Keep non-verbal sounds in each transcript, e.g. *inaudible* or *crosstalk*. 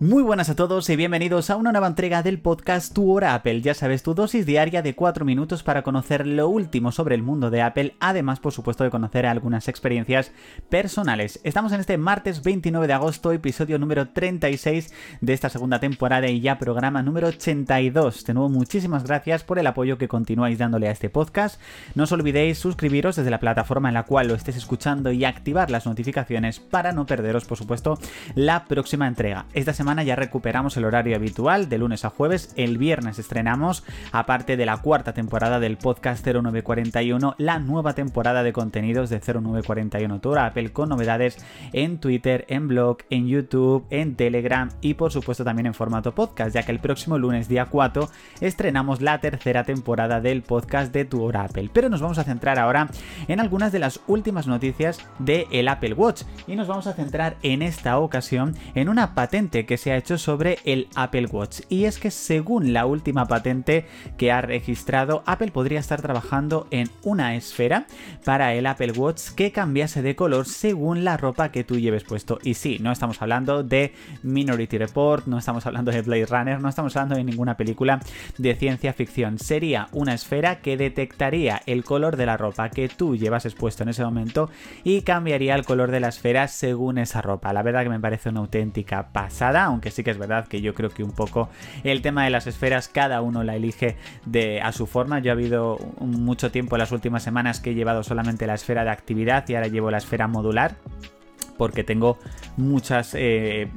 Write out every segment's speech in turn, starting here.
Muy buenas a todos y bienvenidos a una nueva entrega del podcast Tu Hora Apple. Ya sabes, tu dosis diaria de 4 minutos para conocer lo último sobre el mundo de Apple, además, por supuesto, de conocer algunas experiencias personales. Estamos en este martes 29 de agosto, episodio número 36 de esta segunda temporada y ya programa número 82. De nuevo, muchísimas gracias por el apoyo que continuáis dándole a este podcast. No os olvidéis suscribiros desde la plataforma en la cual lo estés escuchando y activar las notificaciones para no perderos, por supuesto, la próxima entrega. Esta semana ya recuperamos el horario habitual de lunes a jueves. El viernes estrenamos, aparte de la cuarta temporada del podcast 0941, la nueva temporada de contenidos de 0941 Tour Apple con novedades en Twitter, en blog, en YouTube, en Telegram y por supuesto también en formato podcast, ya que el próximo lunes día 4 estrenamos la tercera temporada del podcast de Tu Hora Apple. Pero nos vamos a centrar ahora en algunas de las últimas noticias del el Apple Watch y nos vamos a centrar en esta ocasión en una patente que se ha hecho sobre el Apple Watch. Y es que según la última patente que ha registrado, Apple podría estar trabajando en una esfera para el Apple Watch que cambiase de color según la ropa que tú lleves puesto. Y sí, no estamos hablando de Minority Report, no estamos hablando de Blade Runner, no estamos hablando de ninguna película de ciencia ficción. Sería una esfera que detectaría el color de la ropa que tú llevas expuesto en ese momento y cambiaría el color de la esfera según esa ropa. La verdad que me parece una auténtica pasada, aunque sí que es verdad que yo creo que un poco el tema de las esferas cada uno la elige de, a su forma. Yo he habido mucho tiempo en las últimas semanas que he llevado solamente la esfera de actividad y ahora llevo la esfera modular porque tengo muchas eh,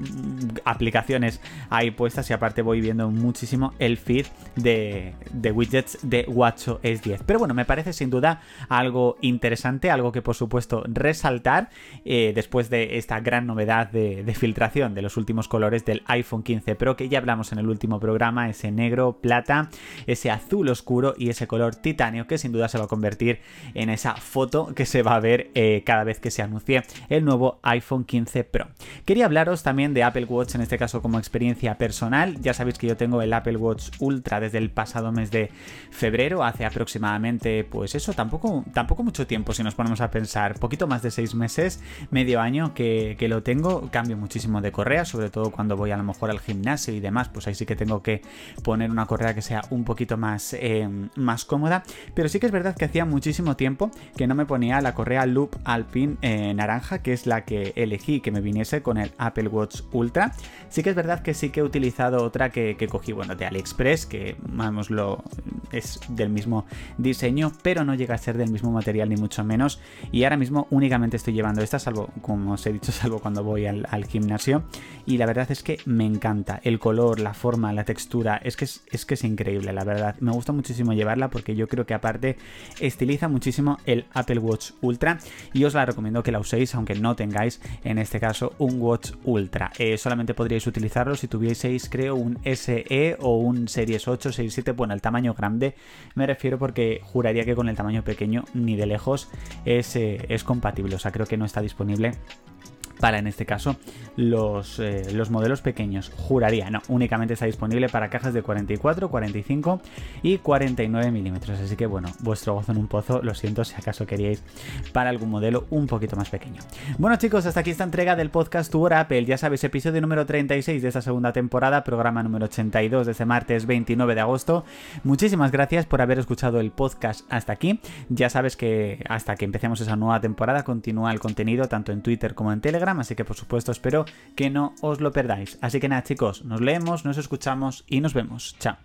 aplicaciones ahí puestas y aparte voy viendo muchísimo el feed de, widgets de WatchOS 10. Pero bueno, me parece sin duda algo interesante, algo que por supuesto resaltar eh, después de esta gran novedad de, filtración de los últimos colores del iPhone 15 Pro que ya hablamos en el último programa, ese negro, plata, ese azul oscuro y ese color titanio que sin duda se va a convertir en esa foto que se va a ver eh, cada vez que se anuncie el nuevo iPhone iPhone 15 Pro. Quería hablaros también de Apple Watch, en este caso como experiencia personal. Ya sabéis que yo tengo el Apple Watch Ultra desde el pasado mes de febrero, hace aproximadamente, pues eso, tampoco, tampoco mucho tiempo si nos ponemos a pensar, poquito más de seis meses, medio año que, lo tengo. Cambio muchísimo de correa, sobre todo cuando voy a lo mejor al gimnasio y demás, pues ahí sí que tengo que poner una correa que sea un poquito más, eh, más cómoda. Pero sí que es verdad que hacía muchísimo tiempo que no me ponía la correa Loop Alpine eh, naranja, que es la que elegí que me viniese con el Apple Watch Ultra. Sí que es verdad que sí que he utilizado otra que, cogí, bueno, de AliExpress, que vamos, lo, es del mismo diseño, pero no llega a ser del mismo material ni mucho menos. Y ahora mismo únicamente estoy llevando esta, salvo, como os he dicho, *laughs* salvo cuando voy al, gimnasio. Y la verdad es que me encanta el color, la forma, la textura. Es que es, que es increíble, la verdad. Me gusta muchísimo llevarla porque yo creo que aparte estiliza muchísimo el Apple Watch Ultra. Y os la recomiendo que la uséis, aunque no tengáis en este caso un Watch Ultra. Eh, solamente podríais utilizarlo si tuvieseis, creo, un SE o un Series 8, Series 7, bueno, el tamaño grande me refiero porque juraría que con el tamaño pequeño ni de lejos es, eh, es compatible, o sea, creo que no está disponible para en este caso los, eh, los modelos pequeños. Juraría, no, únicamente está disponible para cajas de 44, 45 y 49 milímetros. Así que bueno, vuestro gozo en un pozo, lo siento si acaso queríais para algún modelo un poquito más pequeño. Bueno chicos, hasta aquí esta entrega del podcast Tu Apple. Ya sabéis, episodio número 36 de esta segunda temporada, programa número 82 de este martes 29 de agosto. Muchísimas gracias por haber escuchado el podcast hasta aquí. Ya sabes que hasta que empecemos esa nueva temporada continúa el contenido tanto en Twitter como en Telegram así que por supuesto espero que no os lo perdáis. Así que nada chicos, nos leemos, nos escuchamos y nos vemos. Chao.